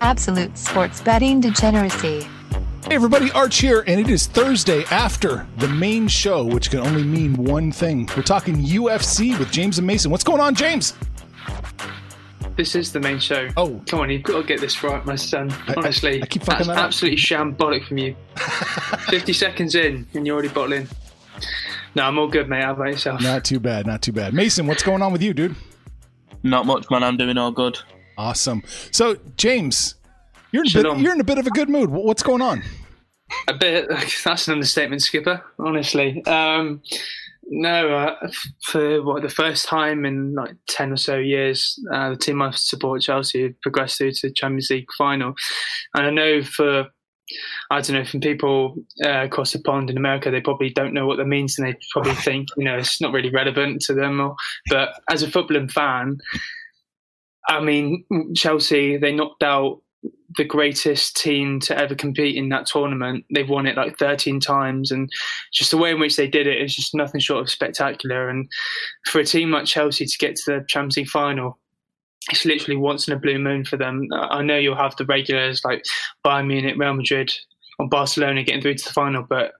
Absolute sports betting degeneracy. Hey everybody, Arch here, and it is Thursday after the main show, which can only mean one thing. We're talking UFC with James and Mason. What's going on, James? This is the main show. Oh. Come on, you've got to get this right, my son. I- I- Honestly, I keep fucking that's that up. absolutely shambolic from you. 50 seconds in, and you're already bottling. No, I'm all good, mate. How about yourself? Not too bad, not too bad. Mason, what's going on with you, dude? Not much, man. I'm doing all good. Awesome. So, James, you're in, a bit, you're in a bit of a good mood. What's going on? A bit. That's an understatement, Skipper. Honestly. Um, no, uh, for what the first time in like ten or so years, uh, the team I support, Chelsea, progressed through to the Champions League final, and I know for I don't know from people uh, across the pond in America, they probably don't know what that means, and they probably think you know it's not really relevant to them. Or, but as a footballing fan, I mean Chelsea, they knocked out the greatest team to ever compete in that tournament. They've won it like 13 times, and just the way in which they did it is just nothing short of spectacular. And for a team like Chelsea to get to the Champions League final, it's literally once in a blue moon for them. I know you'll have the regulars like Bayern Munich, Real Madrid, or Barcelona getting through to the final, but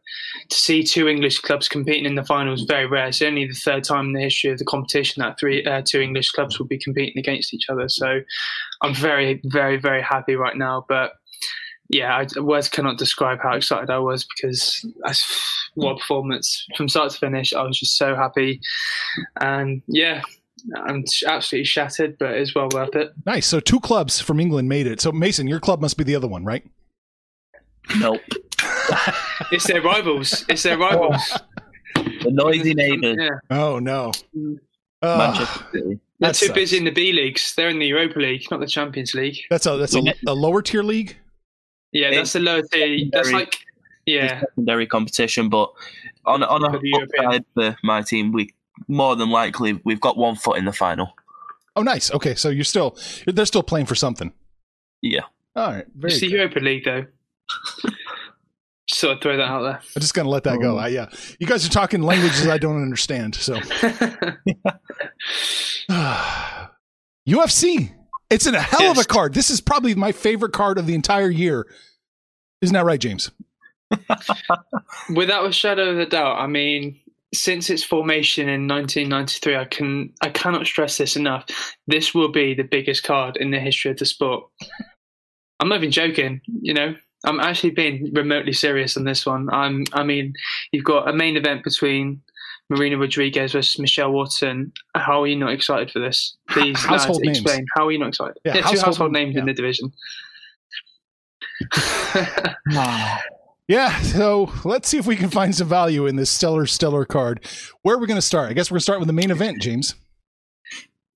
to see two English clubs competing in the final is very rare. It's only the third time in the history of the competition that three uh, two English clubs will be competing against each other. So I'm very, very, very happy right now. But yeah, I, words cannot describe how excited I was because that's, what a performance from start to finish. I was just so happy, and yeah, I'm absolutely shattered, but it's well worth it. Nice. So, two clubs from England made it. So, Mason, your club must be the other one, right? Nope. It's their rivals. It's their rivals. The noisy neighbours. Yeah, Oh, no. Uh, Manchester City. they're too sucks. busy in the B leagues. They're in the Europa League, not the Champions League. That's a that's a, a lower tier league. Yeah, that's the lower tier. That's like yeah. secondary competition, but on on a For the European. upside for my team, we more than likely we've got one foot in the final. Oh, nice. Okay, so you're still they're still playing for something. Yeah, All right, very. It's the good. Europa League though. Just I throw that out there. I'm just gonna let that Oh. go. I, yeah, you guys are talking languages I don't understand. So. UFC. It's in a hell of a card. This is probably my favorite card of the entire year. Isn't that right, James? Without a shadow of a doubt, I mean, since its formation in 1993, I can I cannot stress this enough. This will be the biggest card in the history of the sport. I'm not even joking. You know, I'm actually being remotely serious on this one. I'm. I mean, you've got a main event between Marina Rodriguez versus Michelle Waterson. How are you not excited for this? Please, lads, Household names. explain. How are you not excited? Yeah, two household- household names in the division. Yeah. So let's see if we can find some value in this stellar, stellar card. Where are we going to start? I guess we're going to start with the main event, James.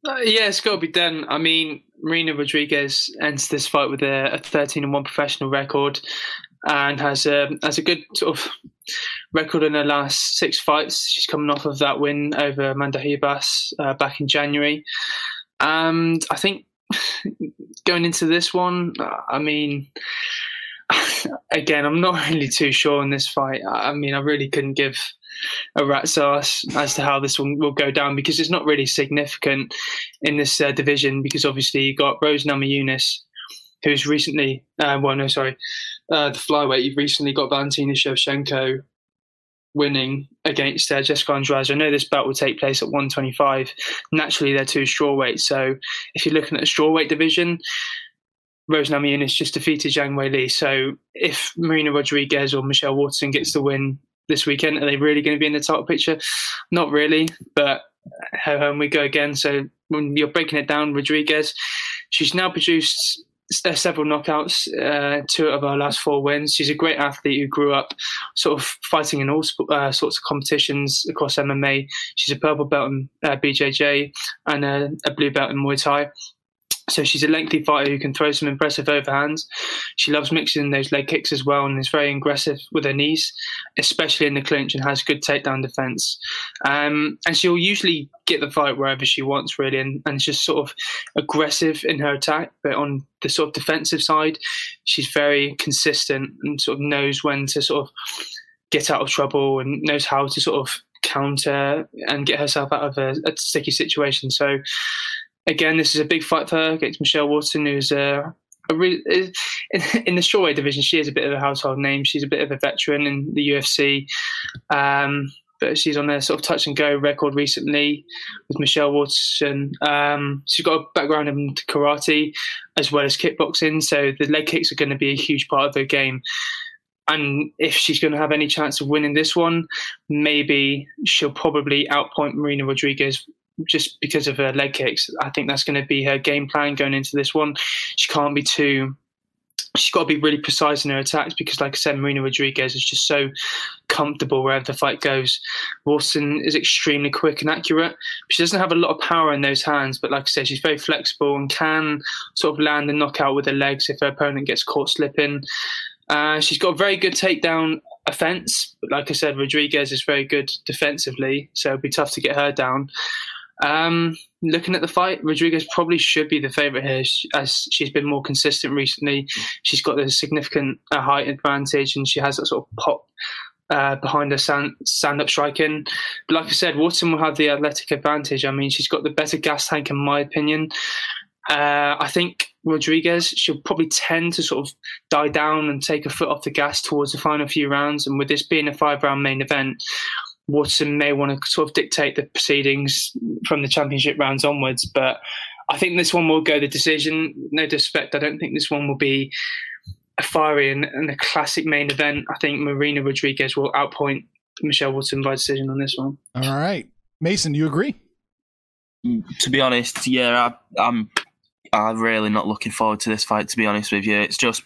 Uh, yeah, it's got to be done. I mean, Marina Rodriguez enters this fight with a, a 13 and one professional record, and has a has a good sort of record in her last six fights. She's coming off of that win over Amanda Ribas uh, back in January, and I think going into this one, I mean. Again, I'm not really too sure on this fight. I mean, I really couldn't give a rat's ass as to how this one will go down because it's not really significant in this uh, division because obviously you got Rose Namajunas who's recently, uh, well, no, sorry, uh, the flyweight. You've recently got Valentina Shevchenko winning against uh, Jessica Andrade. I know this bout will take place at 125. Naturally, they're two strawweights. So if you're looking at a strawweight division, Rose Namajunas just defeated Zhang Weili. So if Marina Rodriguez or Michelle Waterson gets the win this weekend, are they really going to be in the title picture? Not really, but home we go again. So when you're breaking it down, Rodriguez, she's now produced there's several knockouts, uh, two of her last four wins. She's a great athlete who grew up sort of fighting in all uh, sorts of competitions across MMA. She's a purple belt in uh, BJJ and a, a blue belt in Muay Thai. So she's a lengthy fighter who can throw some impressive overhands. She loves mixing those leg kicks as well and is very aggressive with her knees, especially in the clinch, and has good takedown defense. Um, and she'll usually get the fight wherever she wants, really, and, and just sort of aggressive in her attack. But on the sort of defensive side, she's very consistent and sort of knows when to sort of get out of trouble and knows how to sort of counter and get herself out of a, a sticky situation. So again, this is a big fight for her against Michelle Waterson, who's a re- in the strawweight division. She is a bit of a household name. She's a bit of a veteran in the UFC. Um, but she's on a sort of touch and go record recently with Michelle Waterson. Um, she's got a background in karate as well as kickboxing, so the leg kicks are going to be a huge part of her game. And if she's going to have any chance of winning this one, maybe she'll probably outpoint Marina Rodriguez just because of her leg kicks. I think that's going to be her game plan going into this one. She can't be too. She's got to be really precise in her attacks because, like I said, Marina Rodriguez is just so comfortable wherever the fight goes. Wilson is extremely quick and accurate. She doesn't have a lot of power in those hands, but like I said, she's very flexible and can sort of land the knockout with her legs if her opponent gets caught slipping. Uh, she's got a very good takedown offense, but like I said, Rodriguez is very good defensively, so it'll be tough to get her down. Um, looking at the fight, Rodriguez probably should be the favourite here, as she's been more consistent recently. She's got a significant uh, height advantage, and she has that sort of pop uh, behind her stand, stand up striking. But like I said, Waterson will have the athletic advantage. I mean, she's got the better gas tank, in my opinion. Uh, I think Rodriguez, she'll probably tend to sort of die down and take a foot off the gas towards the final few rounds. And with this being a five round main event, Waterson may want to sort of dictate the proceedings from the championship rounds onwards. But I think this one will go the decision. No disrespect, I don't think this one will be a fiery and, and a classic main event. I think Marina Rodriguez will outpoint Michelle Waterson by decision on this one. All right, Mason, do you agree? To be honest, yeah, I, I'm. I'm really not looking forward to this fight. To be honest with you, it's just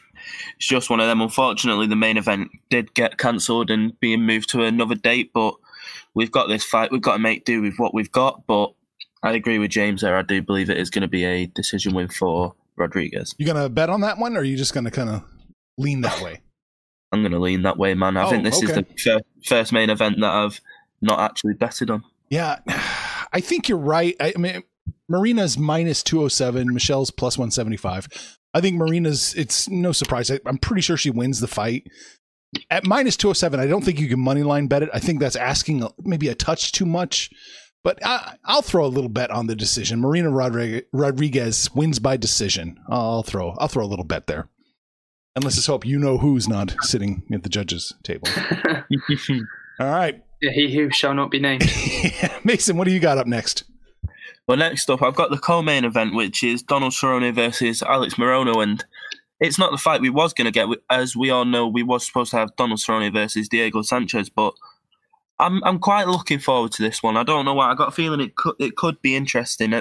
it's just one of them. Unfortunately, the main event did get cancelled and being moved to another date, but we've got this fight. We've got to make do with what we've got. But I agree with James there. I do believe it is going to be a decision win for Rodriguez. You gonna bet on that one, or are you just gonna kind of lean that way? I'm going to lean that way, man. I Oh, think this is the first, first main event that I've not actually betted on. Yeah, I think you're right. I, I mean, Marina's minus 207, Michelle's plus 175. I think Marina's, it's no surprise. I, I'm pretty sure she wins the fight. At minus 207, I don't think you can money line bet it. I think that's asking maybe a touch too much. But I, I'll throw a little bet on the decision. Marina Rodriguez, Rodriguez wins by decision. I'll throw I'll throw a little bet there. And let's just hope you know who's not sitting at the judges' table. All right, Yeah, he who shall not be named. Mason, what do you got up next? Well, next up, I've got the co-main event, which is Donald Cerrone versus Alex Morono, and it's not the fight we was going to get. As we all know, we was supposed to have Donald Cerrone versus Diego Sanchez, but I'm I'm quite looking forward to this one. I don't know why. I got a feeling it could it could be interesting.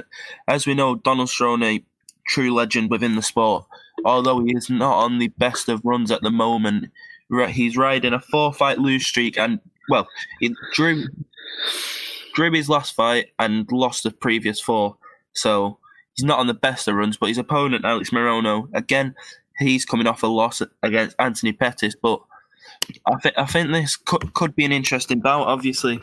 As we know, Donald Cerrone, true legend within the sport, although he is not on the best of runs at the moment. He's riding a four-fight lose streak, and well, he drew drew his last fight and lost the previous four. So he's not on the best of runs, but his opponent, Alex Morono, again, he's coming off a loss against Anthony Pettis. But I think I think this could, could be an interesting bout. Obviously,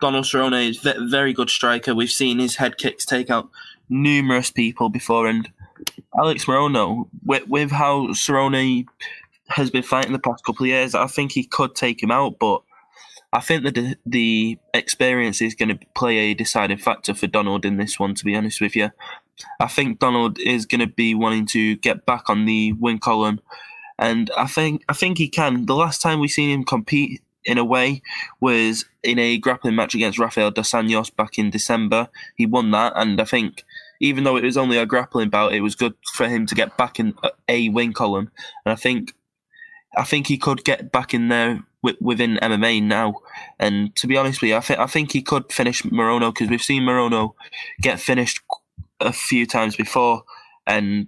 Donald Cerrone is a very good striker. We've seen his head kicks take out numerous people before, and Alex Morono, with, with how Cerrone has been fighting the past couple of years, I think he could take him out, but. I think that the experience is going to play a deciding factor for Donald in this one. To be honest with you, I think Donald is going to be wanting to get back on the win column, and I think I think he can. The last time we seen him compete in a way was in a grappling match against Rafael dos Anjos back in December. He won that, and I think even though it was only a grappling bout, it was good for him to get back in a win column, and I think I think he could get back in there within MMA now. And to be honest with you, I think I think he could finish Morono because we've seen Morono get finished a few times before, and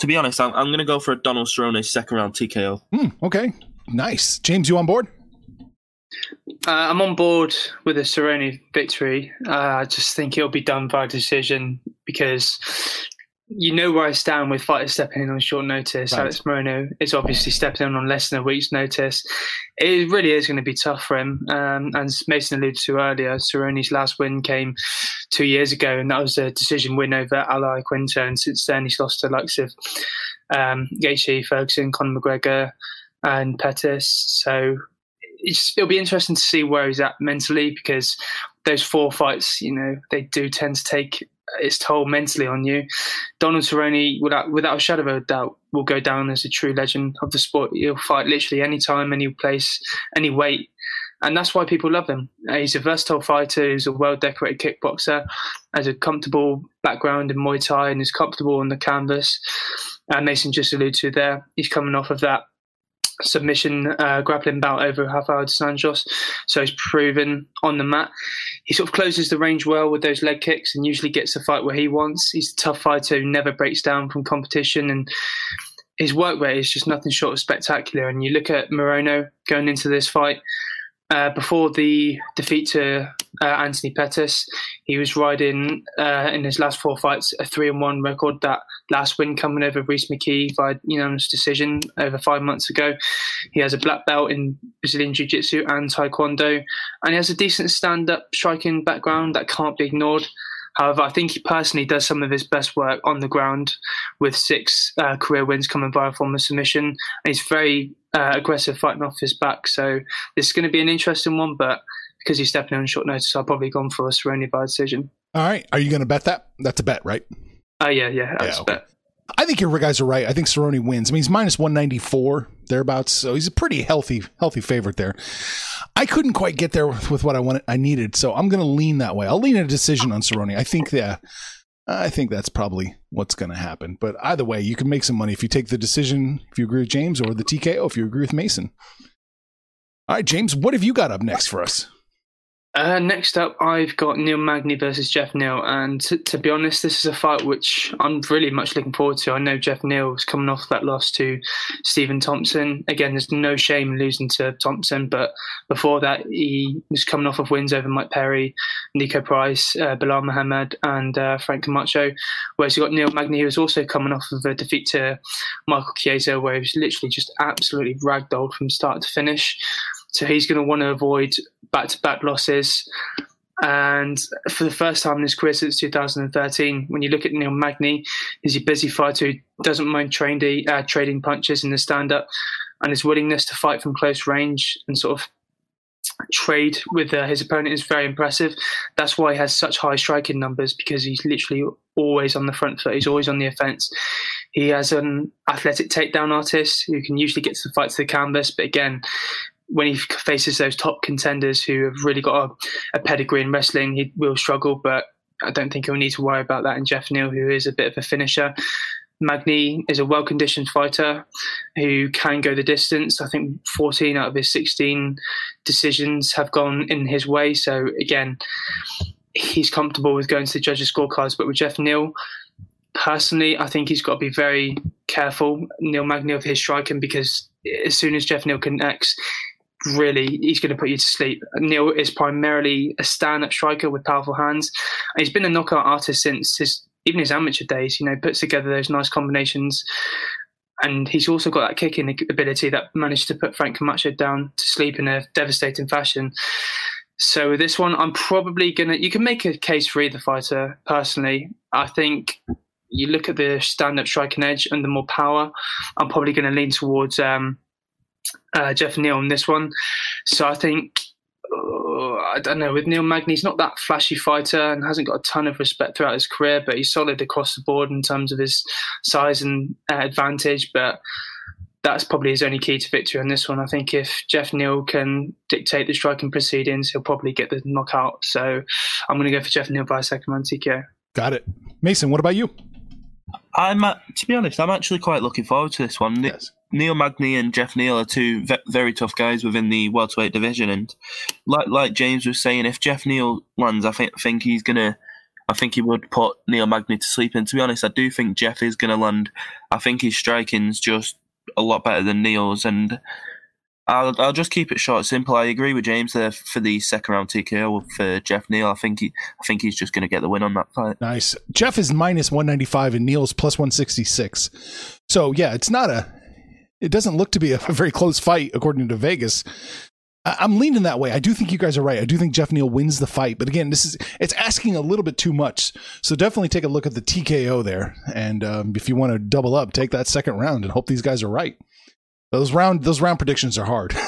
to be honest, I'm, I'm going to go for a Donald Cerrone second round TKO. Hmm, okay, nice. James, you on board? Uh, I'm on board with a Cerrone victory. Uh, I just think it'll be done by decision because you know where I stand with fighters stepping in on short notice. Right. Alex Morono is obviously stepping in on less than a week's notice. It really is going to be tough for him. Um, and as Mason alluded to earlier, Cerrone's last win came two years ago, and that was a decision win over Al Iaquinta. And since then, he's lost to the likes of um, Gaethje, Ferguson, Conor McGregor, and Pettis. So it's, it'll be interesting to see where he's at mentally because those four fights, you know, they do tend to take its toll mentally on you. Donald Cerrone, without without a shadow of a doubt, will go down as a true legend of the sport. He'll fight literally any time, any place, any weight. And that's why people love him. Uh, He's a versatile fighter. He's a well-decorated kickboxer. Has a comfortable background in Muay Thai and is comfortable on the canvas. Uh, Mason just alluded to there. He's coming off of that submission uh, grappling bout over Rafael dos Anjos. So he's proven on the mat. He sort of closes the range well with those leg kicks and usually gets the fight where he wants. He's a tough fighter who never breaks down from competition and his work rate is just nothing short of spectacular. And you look at Morono going into this fight. Uh, before the defeat to uh, Anthony Pettis, he was riding uh, in his last four fights a three and one record. That last win coming over Rhys McKee by unanimous decision over five months ago. He has a black belt in Brazilian Jiu Jitsu and Taekwondo, and he has a decent stand up striking background that can't be ignored. However, I think he personally does some of his best work on the ground with six uh, career wins coming via form of submission. And he's very uh, aggressive fighting off his back. So this is going to be an interesting one, but because he's stepping on short notice, I've probably gone for a Cerrone by decision. All right. Are you going to bet that? That's a bet, right? Oh, yeah, yeah. That's Yeah, okay. bet. I think your guys are right. I think Cerrone wins. I mean, he's minus 194 thereabouts, so he's a pretty healthy, healthy favorite there. I couldn't quite get there with, with what I wanted, I needed, so I'm going to lean that way. I'll lean a decision on Cerrone. I think that, I think that's probably what's going to happen. But either way, you can make some money if you take the decision, if you agree with James, or the TKO if you agree with Mason. All right, James, what have you got up next for us? Uh, next up, I've got Neil Magny versus Jeff Neal, and to, to be honest, this is a fight which I'm really much looking forward to. I know Jeff Neal was coming off that loss to Stephen Thompson. Again, there's no shame in losing to Thompson, but before that, he was coming off of wins over Mike Perry, Niko Price, uh, Belal Muhammad, and uh, Frank Camacho. Whereas you got Neil Magny, who was also coming off of a defeat to Michael Chiesa, where he was literally just absolutely ragdolled from start to finish. So he's going to want to avoid back-to-back losses. And for the first time in his career since 2013, when you look at Neil Magny, he's a busy fighter who doesn't mind trading, uh, trading punches in the stand-up, and his willingness to fight from close range and sort of trade with uh, his opponent is very impressive. That's why he has such high striking numbers because he's literally always on the front foot. He's always on the offense. He has an athletic takedown artist who can usually get to the fight to the canvas, but again, when he faces those top contenders who have really got a, a pedigree in wrestling, he will struggle. But I don't think he'll need to worry about that And Jeff Neal, who is a bit of a finisher. Magny is a well conditioned fighter who can go the distance. I think 14 out of his 16 decisions have gone in his way. So, again, he's comfortable with going to the judges' scorecards. But with Jeff Neal, personally, I think he's got to be very careful, Neil Magny, of his striking because as soon as Jeff Neal connects, really he's going to put you to sleep. Neil is primarily a stand-up striker with powerful hands. He's been a knockout artist since his even his amateur days. You know, puts together those nice combinations. And he's also got that kicking ability that managed to put Frank Camacho down to sleep in a devastating fashion. So with this one, I'm probably gonna. You can make a case for either fighter. Personally, I think you look at the stand-up striking edge and the more power. I'm probably going to lean towards um, uh, Jeff Neal on this one. So I think uh, I don't know with Neil Magny, he's not that flashy fighter and hasn't got a ton of respect throughout his career, but he's solid across the board in terms of his size and uh, advantage. But that's probably his only key to victory on this one. I think if Jeff Neal can dictate the striking proceedings, he'll probably get the knockout. So I'm going to go for Jeff Neal by a second round TKO. Got it. Mason, what about you? I'm uh, to be honest, I'm actually quite looking forward to this one. Ne- Yes. Neil Magny and Jeff Neal are two ve- very tough guys within the welterweight division, and like like James was saying, if Jeff Neal lands, I think think he's gonna I think he would put Neil Magny to sleep. And to be honest, I do think Jeff is to land. I think his striking's just a lot better than Neil's, and I'll I'll just keep it short, simple. I agree with James there for the second round TKO for Jeff Neal. I think he I think he's just going to get the win on that fight. Nice. Jeff is minus one ninety five and Neil's plus one sixty six. So yeah, it's not a. It doesn't look to be a very close fight according to Vegas. I'm leaning that way. I do think you guys are right. I do think Jeff Neal wins the fight, but again, this is it's asking a little bit too much. So definitely take a look at the TKO there, and um, if you want to double up, take that second round and hope these guys are right. Those round those round predictions are hard.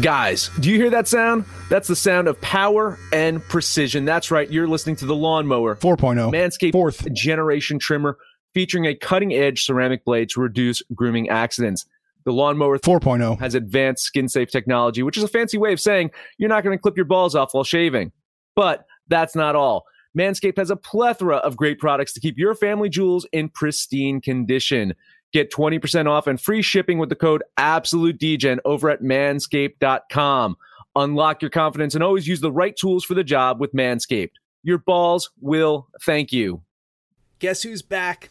Guys, do you hear that sound? That's the sound of power and precision. That's right, you're listening to the Lawnmower 4.0 Manscaped fourth generation trimmer featuring a cutting edge ceramic blade to reduce grooming accidents. The Lawnmower 4.0 has advanced skin safe technology, which is a fancy way of saying you're not going to clip your balls off while shaving. But that's not all. Manscaped has a plethora of great products to keep your family jewels in pristine condition. Get 20% off and free shipping with the code AbsoluteDGen over at manscaped.com. Unlock your confidence and always use the right tools for the job with Manscaped. Your balls will thank you. Guess who's back?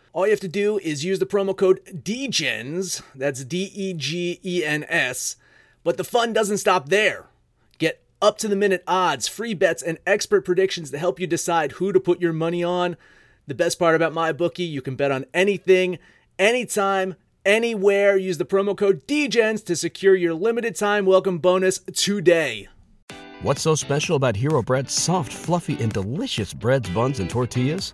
All you have to do is use the promo code DEGENS, that's D E G E N S, but the fun doesn't stop there. Get up to the minute odds, free bets, and expert predictions to help you decide who to put your money on. The best part about MyBookie, you can bet on anything, anytime, anywhere. Use the promo code DGENS to secure your limited time welcome bonus today. What's so special about Hero Bread's soft, fluffy, and delicious breads, buns, and tortillas?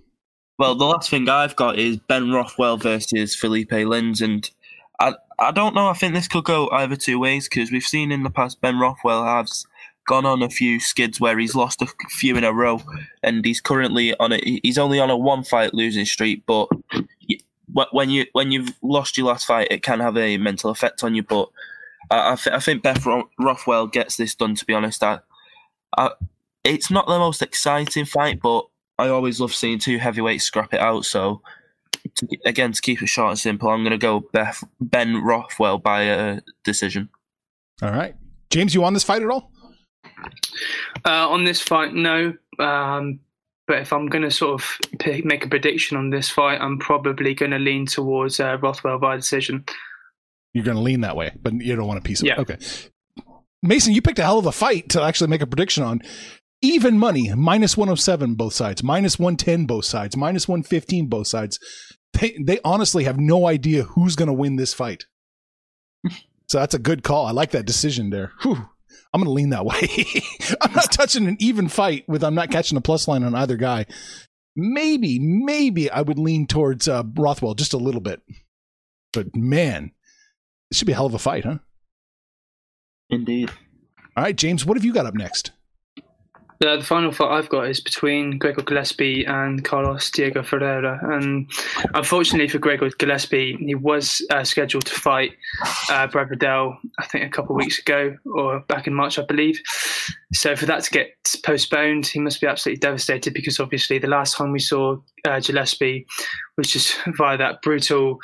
Well, the last thing I've got is Ben Rothwell versus Felipe Lins, and I I don't know. I think this could go either two ways because we've seen in the past Ben Rothwell has gone on a few skids where he's lost a few in a row, and he's currently on a he's only on a one fight losing streak. But when you when you've lost your last fight, it can have a mental effect on you. But I I, th- I think Beth Rothwell gets this done. To be honest, I, I it's not the most exciting fight, but I always love seeing two heavyweights scrap it out. So, to, again, to keep it short and simple, I'm going to go Beth, Ben Rothwell by a decision. All right. James, you on this fight at all? Uh, on this fight, no. Um, but if I'm going to sort of pick, make a prediction on this fight, I'm probably going to lean towards uh, Rothwell by decision. You're going to lean that way, but you don't want a piece of Yeah. it. Okay. Mason, you picked a hell of a fight to actually make a prediction on. Even money, minus 107 both sides, minus 110 both sides, minus 115 both sides. They, they honestly have no idea who's going to win this fight. so that's a good call. I like that decision there. Whew. I'm going to lean that way. I'm not touching an even fight with I'm not catching a plus line on either guy. Maybe, maybe I would lean towards uh, Rothwell just a little bit. But man, this should be a hell of a fight, huh? Indeed. All right, James, what have you got up next? Uh, the final fight I've got is between Gregor Gillespie and Carlos Diego Ferreira. And unfortunately for Gregor Gillespie, he was uh, scheduled to fight uh, Brad Riddell, I think, a couple of weeks ago, or back in March, I believe. So for that to get postponed, he must be absolutely devastated because obviously the last time we saw uh, Gillespie was just via that brutal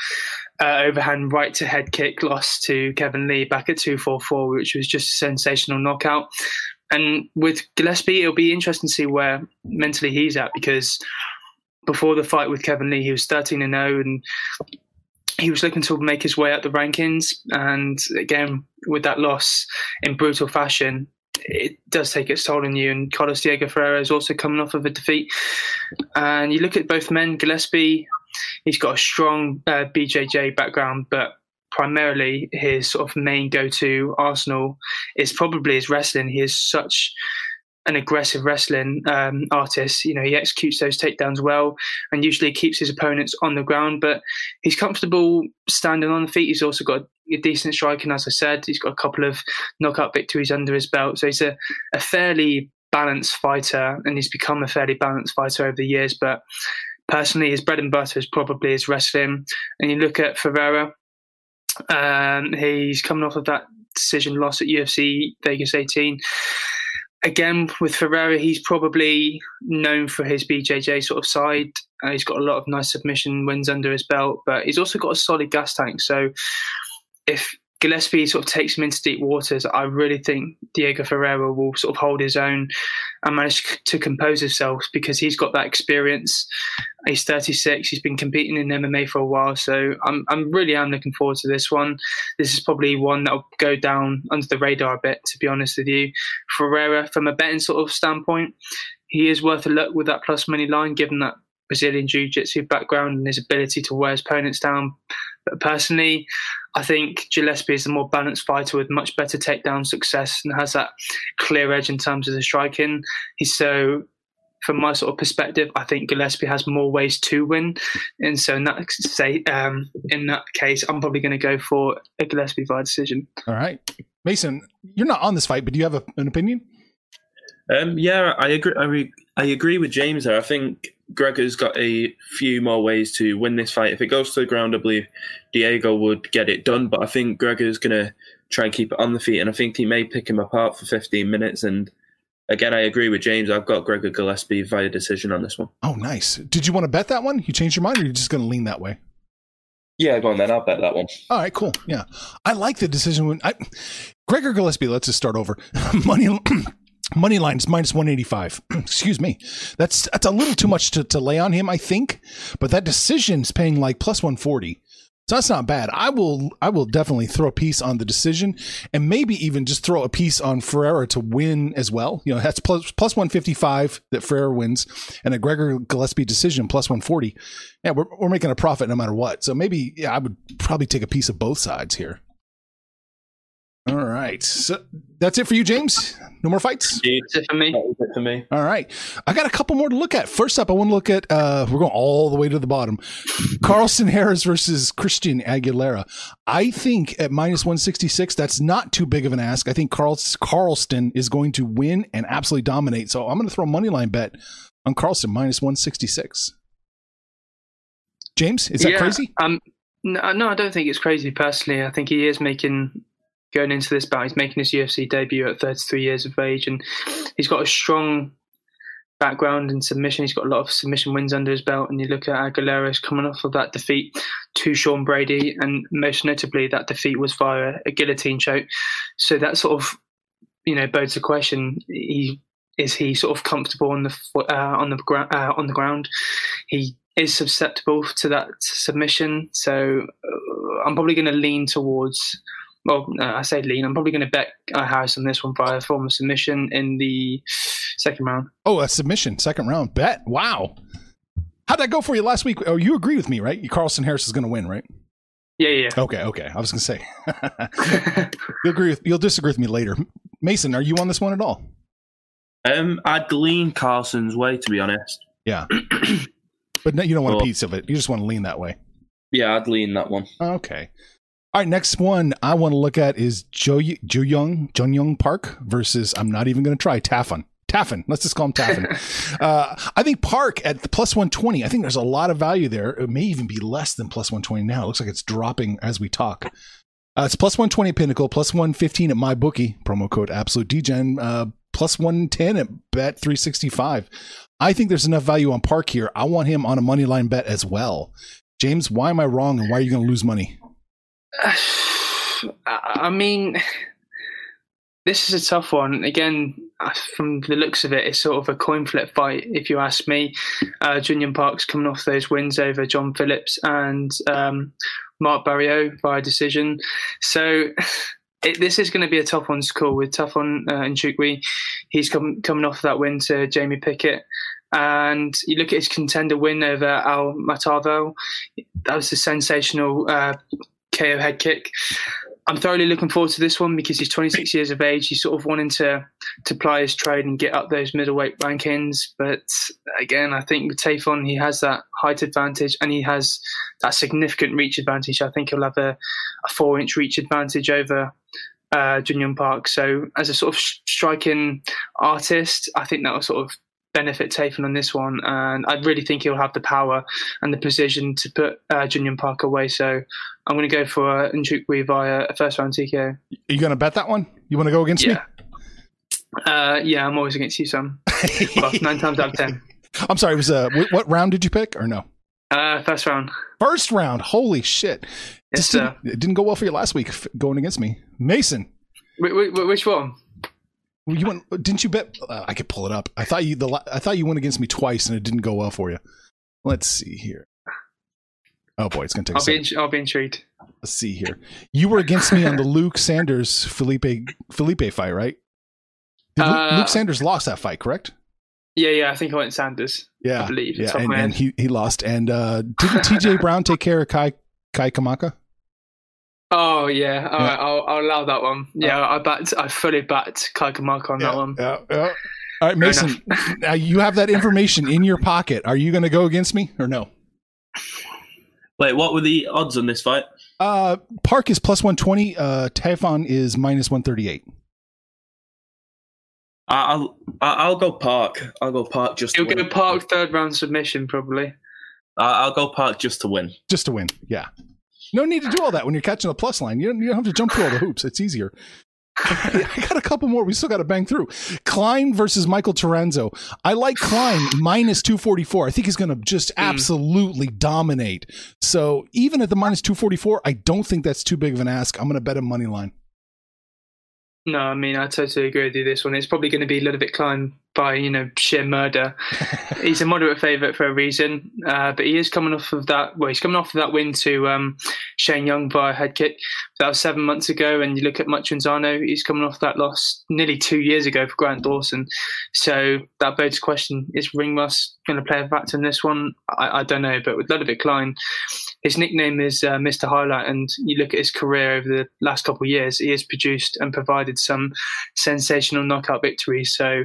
uh, overhand right to head kick loss to Kevin Lee back at 244, which was just a sensational knockout. And with Gillespie, it'll be interesting to see where mentally he's at because before the fight with Kevin Lee, he was 13 and 0 and he was looking to make his way up the rankings. And again, with that loss in brutal fashion, it does take its toll on you. And Carlos Diego Ferreira is also coming off of a defeat. And you look at both men, Gillespie, he's got a strong uh, BJJ background, but primarily his sort of main go-to arsenal is probably his wrestling. He is such an aggressive wrestling um, artist. You know, he executes those takedowns well and usually keeps his opponents on the ground, but he's comfortable standing on the feet. He's also got a decent striking, as I said. He's got a couple of knockout victories under his belt. So he's a, a fairly balanced fighter and he's become a fairly balanced fighter over the years. But personally, his bread and butter is probably his wrestling. And you look at Ferreira, um, he's coming off of that decision loss at UFC Vegas 18 again with Ferreira, he's probably known for his BJJ sort of side. Uh, he's got a lot of nice submission wins under his belt, but he's also got a solid gas tank. So if Gillespie sort of takes him into deep waters, I really think Diego Ferreira will sort of hold his own and manage to compose himself because he's got that experience. He's 36. He's been competing in MMA for a while, so I'm I'm really am looking forward to this one. This is probably one that'll go down under the radar a bit, to be honest with you. Ferreira, from a betting sort of standpoint, he is worth a look with that plus money line, given that Brazilian Jiu Jitsu background and his ability to wear his opponents down. But personally, I think Gillespie is a more balanced fighter with much better takedown success and has that clear edge in terms of the striking. He's so, from my sort of perspective, I think Gillespie has more ways to win, and so in that say, um, in that case, I'm probably going to go for a Gillespie via decision. All right, Mason, you're not on this fight, but do you have a, an opinion? Um, yeah, I agree. I, re- I agree with James there. I think Gregor's got a few more ways to win this fight. If it goes to the ground, I believe Diego would get it done. But I think Gregor's going to try and keep it on the feet, and I think he may pick him apart for 15 minutes. And again, I agree with James. I've got Gregor Gillespie via decision on this one. Oh, nice. Did you want to bet that one? You changed your mind, or you're just going to lean that way? Yeah, go on then. I'll bet that one. All right, cool. Yeah, I like the decision when I Gregor Gillespie. Let's just start over. Money Money line is minus 185. Excuse me. That's that's a little too much to, to lay on him, I think. But that decision is paying like plus 140. So that's not bad. I will I will definitely throw a piece on the decision and maybe even just throw a piece on Ferreira to win as well. You know, that's plus plus 155 that Ferreira wins and a Gregor Gillespie decision plus 140. Yeah, we're, we're making a profit no matter what. So maybe yeah, I would probably take a piece of both sides here. All right. So that's it for you, James. No more fights. That's it for me. That was it for me. All right. I got a couple more to look at. First up, I want to look at uh we're going all the way to the bottom. Carlston Harris versus Christian Aguilera. I think at minus 166, that's not too big of an ask. I think Carl Carlston is going to win and absolutely dominate. So I'm going to throw a money line bet on Carlson minus 166. James, is that Yeah, crazy? Um, no, no, I don't think it's crazy personally. I think he is making going into this bout. He's making his UFC debut at 33 years of age, and he's got a strong background in submission. He's got a lot of submission wins under his belt. And you look at Aguilera he's coming off of that defeat to Sean Brady, and most notably that defeat was via a guillotine choke. So that sort of you know bodes the question: he is he sort of comfortable on the uh, on the ground uh, on the ground? He is susceptible to that submission, so uh, I'm probably going to lean towards. Well, uh, I say lean. I'm probably going to bet uh, Harris on this one via form of submission in the second round. Oh, a submission, second round bet. Wow. How'd that go for you last week? Oh, you agree with me, right? Carlston Harris is going to win, right? Yeah, yeah. Okay, okay. I was going to say you'll agree. With, you'll disagree with me later. Mason, are you on this one at all? Um, I'd lean Carson's way, to be honest. Yeah, but no, you don't want a piece of it. You just want to lean that way. Yeah, I'd lean that one. Okay. All right, next one I want to look at is Jo Jo Young Jun Young Park versus I'm not even going to try Taffin. Taffin, let's just call him Taffin. uh, I think Park at the plus 120. I think there's a lot of value there. It may even be less than plus 120 now. It looks like it's dropping as we talk. Uh, it's plus 120 at Pinnacle, plus 115 at my bookie. Promo code Absolute DGen. Uh, plus 110 at Bet 365. I think there's enough value on Park here. I want him on a money line bet as well. James, why am I wrong and why are you going to lose money? I mean, this is a tough one. Again, from the looks of it, it's sort of a coin flip fight, if you ask me. Uh, Jun Park's coming off those wins over John Phillips and um, Marc Barriault via decision. So it, this is going to be a tough one to call with Tafon uh, Nchukwi. He's come, coming off that win to Jamie Pickett. And you look at his contender win over Al Matavao. That was a sensational uh, KO head kick. I'm thoroughly looking forward to this one because he's 26 years of age. He's sort of wanting to to ply his trade and get up those middleweight rankings. But again, I think with Tafon, he has that height advantage and he has that significant reach advantage. I think he'll have a, a four inch reach advantage over uh, Park. So as a sort of striking artist, I think that will sort of benefit Tafon on this one, and I really think he'll have the power and the precision to put uh, Park away. So I'm going to go for uh, Nchukwi via a first round TKO. Are you going to bet that one? You want to go against yeah. me? Uh, yeah, I'm always against you, Sam. well, nine times out of ten. I'm sorry. It was uh, what, what round did you pick, or no? Uh, first round. First round. Holy shit! Yes, didn't, it didn't go well for you last week going against me, Mason. Wait, wait, which one? You went? Didn't you bet? Uh, I could pull it up. I thought you the I thought you went against me twice and it didn't go well for you. Let's see here. Oh boy, it's gonna take. I'll be in, I'll be intrigued. Let's see here. You were against me on the Luke Sanders Felipe Felipe fight, right? Uh, Luke Sanders lost that fight, correct? Yeah, yeah. I think I went Sanders. Yeah, I believe. Yeah, and, and, he he lost. And uh, didn't T.J. Brown take care of Kai Kai Kamaka? Oh yeah, All yeah. Right, I'll, I'll allow that one. Yeah, uh, I backed. I fully backed Kai Kamaka on yeah, that one. Yeah, yeah. All right, Mason, uh, you have that information in your pocket. Are you going to go against me or no? Wait, what were the odds on this fight? Uh, Park is plus one twenty. Uh, Tafon is minus one thirty eight. I'll I'll go Park. I'll go Park just. You'll go Park third round submission probably. I'll go Park just to win. Just to win, yeah. No need to do all that when you're catching the plus line. You don't, you don't have to jump through all the hoops. It's easier. I got a couple more. We still got to bang through. Klein versus Michael Trizano. I like Klein minus 244. I think he's going to just mm. absolutely dominate. So even at the minus 244, I don't think that's too big of an ask. I'm going to bet a money line. No, I mean, I totally agree with you. This one, it's probably going to be a little bit Klein by you know sheer murder. he's a moderate favourite for a reason, uh, but he is coming off of that. Well, he's coming off of that win to um, Shane Young via head kick. That was seven months ago, and you look at Machanzano, he's coming off that loss nearly two years ago for Grant Dawson. So that begs the question: Is Ring Rust going to play a factor in this one? I, I don't know, but with Ludovic Klein, his nickname is uh, Mr. Highlight, and you look at his career over the last couple of years, he has produced and provided some sensational knockout victories. So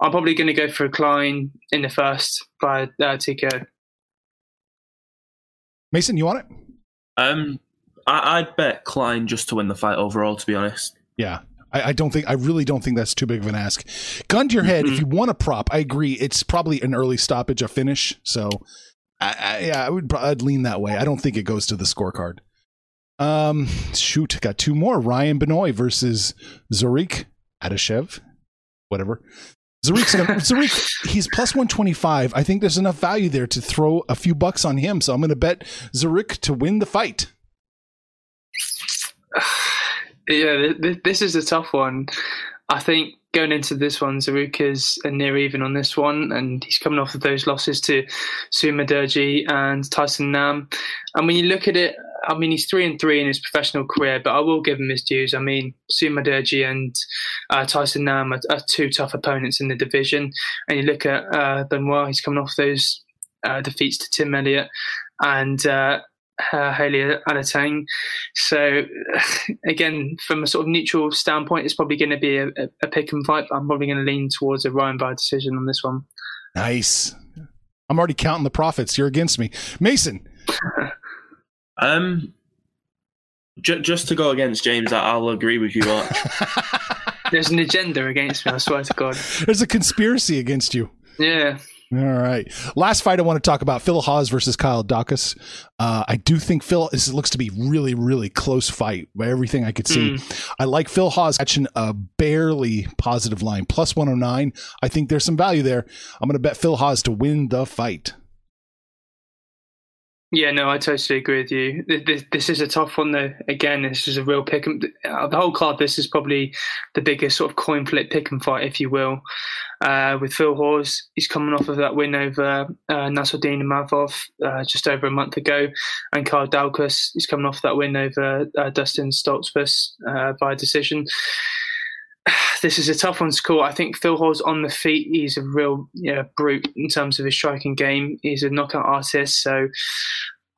I'm probably going to go for Klein in the first by uh, TKO. Mason, you want it? Um, I, would bet Klein just to win the fight overall. To be honest, yeah. I, I, don't think I really don't think that's too big of an ask. Gun to your head, mm-hmm. if you want a prop, I agree. It's probably an early stoppage, a finish. So I, I, yeah, I would I'd lean that way. I don't think it goes to the scorecard. Um, shoot, got two more. Ryan Benoit versus Zarik Adashev, whatever. Zarik's gonna, Zarik, he's plus one twenty five. I think there's enough value there to throw a few bucks on him. So I'm going to bet Zarik to win the fight. Yeah, this is a tough one. I think going into this one, Zaruk is a near even on this one, and he's coming off of those losses to Su Mudaerji and Tyson Nam. And when you look at it, I mean, he's three and three in his professional career, but I will give him his dues. I mean, Su Mudaerji and uh, Tyson Nam are, are, two tough opponents in the division. And you look at uh, Benoit, he's coming off those uh, defeats to Tim Elliott and uh, uh, Haile Alateng. So again, from a sort of neutral standpoint, it's probably going to be a, a, pick and fight. I'm probably going to lean towards a Ryan by decision on this one. Nice. I'm already counting the profits. You're against me, Mason. um, j- just to go against James, I'll agree with you. There's an agenda against me. I swear to God. There's a conspiracy against you. Yeah. All right. Last fight I want to talk about Phil Hawes versus Kyle Daukaus. Uh, I do think Phil, this looks to be really, really close fight by everything I could see. Mm. I like Phil Hawes catching a barely positive line, plus 109. I think there's some value there. I'm going to bet Phil Hawes to win the fight. Yeah, no, I totally agree with you. This, this is a tough one, though. Again, this is a real pick. And, uh, the whole card, this is probably the biggest sort of coin flip pick and fight, if you will. Uh, with Phil Hawes, he's coming off of that win over uh, Nassourdine Imavov uh, just over a month ago, and Carl Daukaus, he's coming off that win over uh, Dustin Stoltzfus uh, by decision this is a tough one to call. I think Phil Hawes on the feet, he's a real you know, brute in terms of his striking game. He's a knockout artist. So,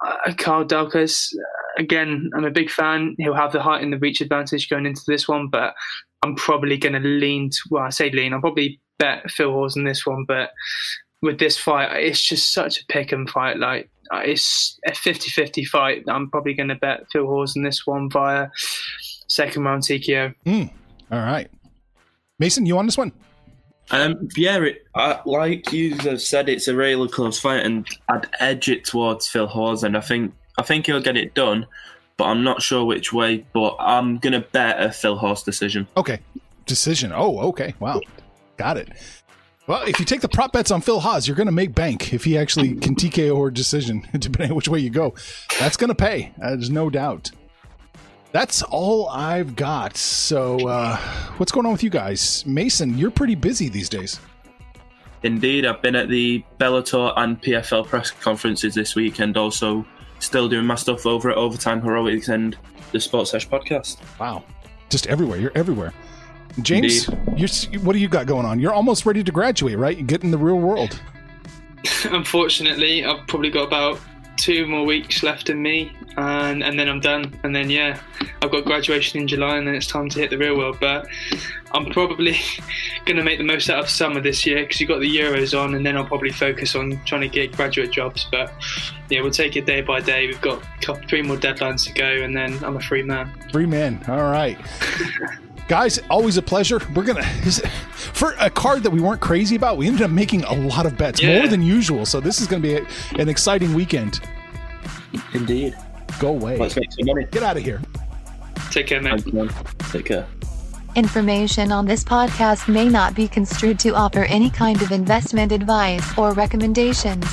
uh, Kyle Daukaus, again, I'm a big fan. He'll have the height and the reach advantage going into this one, but I'm probably going to lean to, well, I say lean, I'll probably bet Phil Hawes in this one, but with this fight, it's just such a pick and fight. Like, uh, it's a 50 50 fight. I'm probably going to bet Phil Hawes in this one via second round TKO. Mm. All right. Mason, you on this one? Um, yeah, it, uh, like you said, it's a really close fight, and I'd edge it towards Phil Hawes, and I think I think he'll get it done, but I'm not sure which way. But I'm gonna bet a Phil Hawes decision. Okay, decision. Oh, okay. Wow, got it. Well, if you take the prop bets on Phil Hawes, you're going to make bank if he actually can TKO or decision, depending on which way you go. That's going to pay. There's no doubt. That's all I've got. So, uh, what's going on with you guys? Mason, you're pretty busy these days. Indeed, I've been at the Bellator and PFL press conferences this week, and also still doing my stuff over at Overtime Heroics and the Sports Sesh podcast. Wow, just everywhere. You're everywhere. James, you're, what do you got going on? You're almost ready to graduate, right? You get in the real world. Unfortunately, I've probably got about two more weeks left in me, and and then I'm done. And then yeah, I've got graduation in July, and then it's time to hit the real world. But I'm probably going to make the most out of summer this year because you've got the Euros on, and then I'll probably focus on trying to get graduate jobs. But yeah, we'll take it day by day. We've got couple, three more deadlines to go, and then I'm a free man. Free man. All right. Guys, always a pleasure. We're gonna for a card that we weren't crazy about. We ended up making a lot of bets, yeah. more than usual. So this is gonna be a, an exciting weekend. Indeed. Go away. Let's make some money. Get out of here. Take care, man. Take care. Information on this podcast may not be construed to offer any kind of investment advice or recommendations.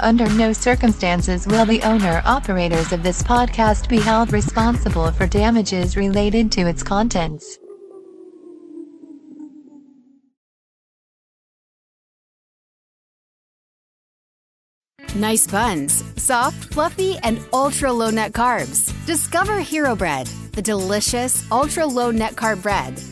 Under no circumstances will the owner operators of this podcast be held responsible for damages related to its contents. Nice buns, soft, fluffy, and ultra low net carbs. Discover Hero Bread, the delicious ultra low net carb bread